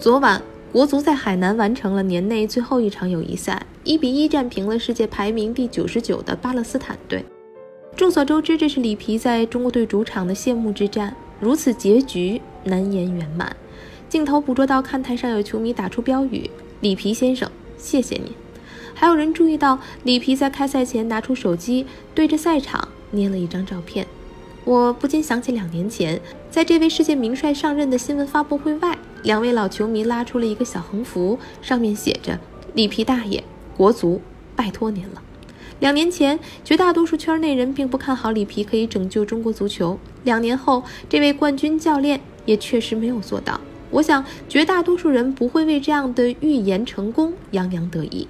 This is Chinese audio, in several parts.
昨晚，国足在海南完成了年内最后一场友谊赛，一比一战平了世界排名第九十九的巴勒斯坦队。众所周知，这是里皮在中国队主场的谢幕之战，如此结局难言圆满。镜头捕捉到看台上有球迷打出标语：“里皮先生，谢谢你。”还有人注意到里皮在开赛前拿出手机对着赛场捏了一张照片。我不禁想起两年前，在这位世界名帅上任的新闻发布会外，两位老球迷拉出了一个小横幅，上面写着：“里皮大爷，国足，拜托您了。”两年前，绝大多数圈内人并不看好里皮可以拯救中国足球。两年后，这位冠军教练也确实没有做到。我想，绝大多数人不会为这样的预言成功洋洋得意。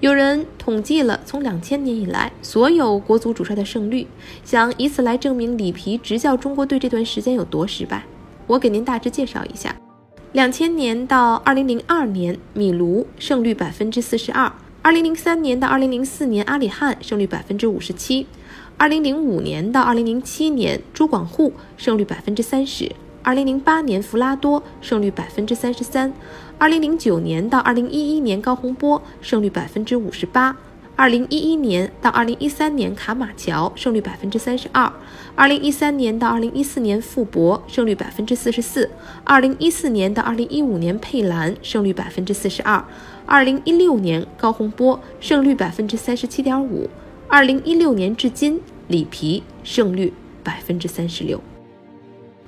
有人统计了从两千年以来所有国足主帅的胜率，想以此来证明里皮执教中国队这段时间有多失败。我给您大致介绍一下：两千年到二零零二年，米卢胜率百分之四十二；二零零三年到二零零四年，阿里汉胜率百分之五十七；二零零五年到二零零七年，朱广沪胜率百分之三十。二零零八年，弗拉多胜率百分之三十三；二零零九年到二零一一年，高洪波胜率百分之五十八；二零一一年到二零一三年，卡马乔胜率百分之三十二；二零一三年到二零一四年，傅博胜率百分之四十四；二零一四年到二零一五年，佩兰胜率百分之四十二；二零一六年，高洪波胜率百分之三十七点五；二零一六年至今，里皮胜率百分之三十六。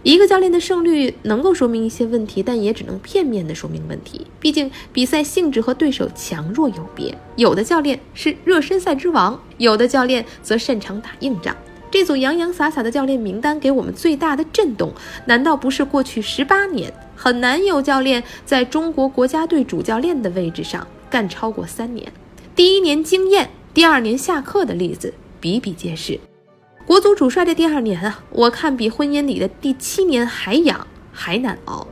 一个教练的胜率能够说明一些问题，但也只能片面的说明问题。毕竟比赛性质和对手强弱有别，有的教练是热身赛之王，有的教练则擅长打硬仗。这组洋洋洒洒的教练名单给我们最大的震动，难道不是过去十八年很难有教练在中国国家队主教练的位置上干超过三年？第一年经验，第二年下课的例子比比皆是。国足主帅的第二年啊，我看比婚姻里的第七年还痒还难熬。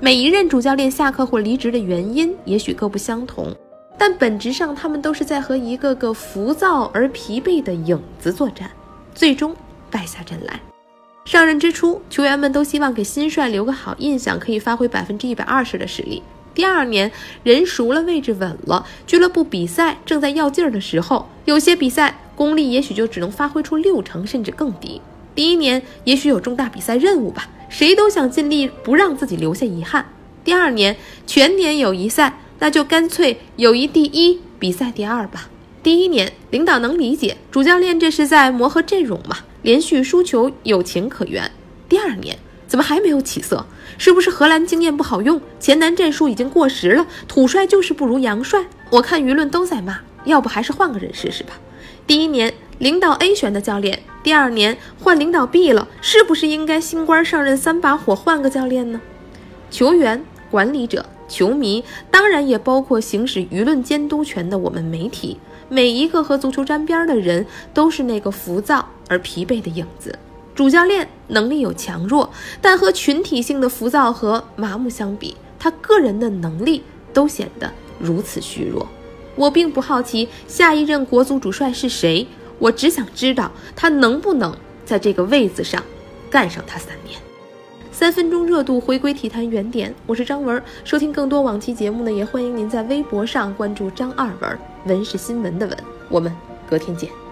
每一任主教练下课或离职的原因也许各不相同，但本质上他们都是在和一个个浮躁而疲惫的影子作战，最终败下阵来。上任之初，球员们都希望给新帅留个好印象，可以发挥百分之一百二十的实力。第二年人熟了，位置稳了，俱乐部比赛正在要劲儿的时候，有些比赛。功力也许就只能发挥出六成甚至更低。第一年也许有重大比赛任务吧，谁都想尽力不让自己留下遗憾。第二年全年友谊赛，那就干脆友谊第一，比赛第二吧。第一年领导能理解，主教练这是在磨合阵容嘛，连续输球有情可原。第二年怎么还没有起色？是不是荷兰经验不好用，前南战术已经过时了？土帅就是不如洋帅？我看舆论都在骂，要不还是换个人试试吧。第一年领导 A 选的教练，第二年换领导 B 了，是不是应该新官上任三把火，换个教练呢？球员、管理者、球迷，当然也包括行使舆论监督权的我们媒体，每一个和足球沾边的人，都是那个浮躁而疲惫的影子。主教练能力有强弱，但和群体性的浮躁和麻木相比，他个人的能力都显得如此虚弱。我并不好奇下一任国足主帅是谁，我只想知道他能不能在这个位子上干上他三年。三分钟热度回归体坛原点，我是张文。收听更多往期节目呢，也欢迎您在微博上关注张二文，文是新闻的文。我们隔天见。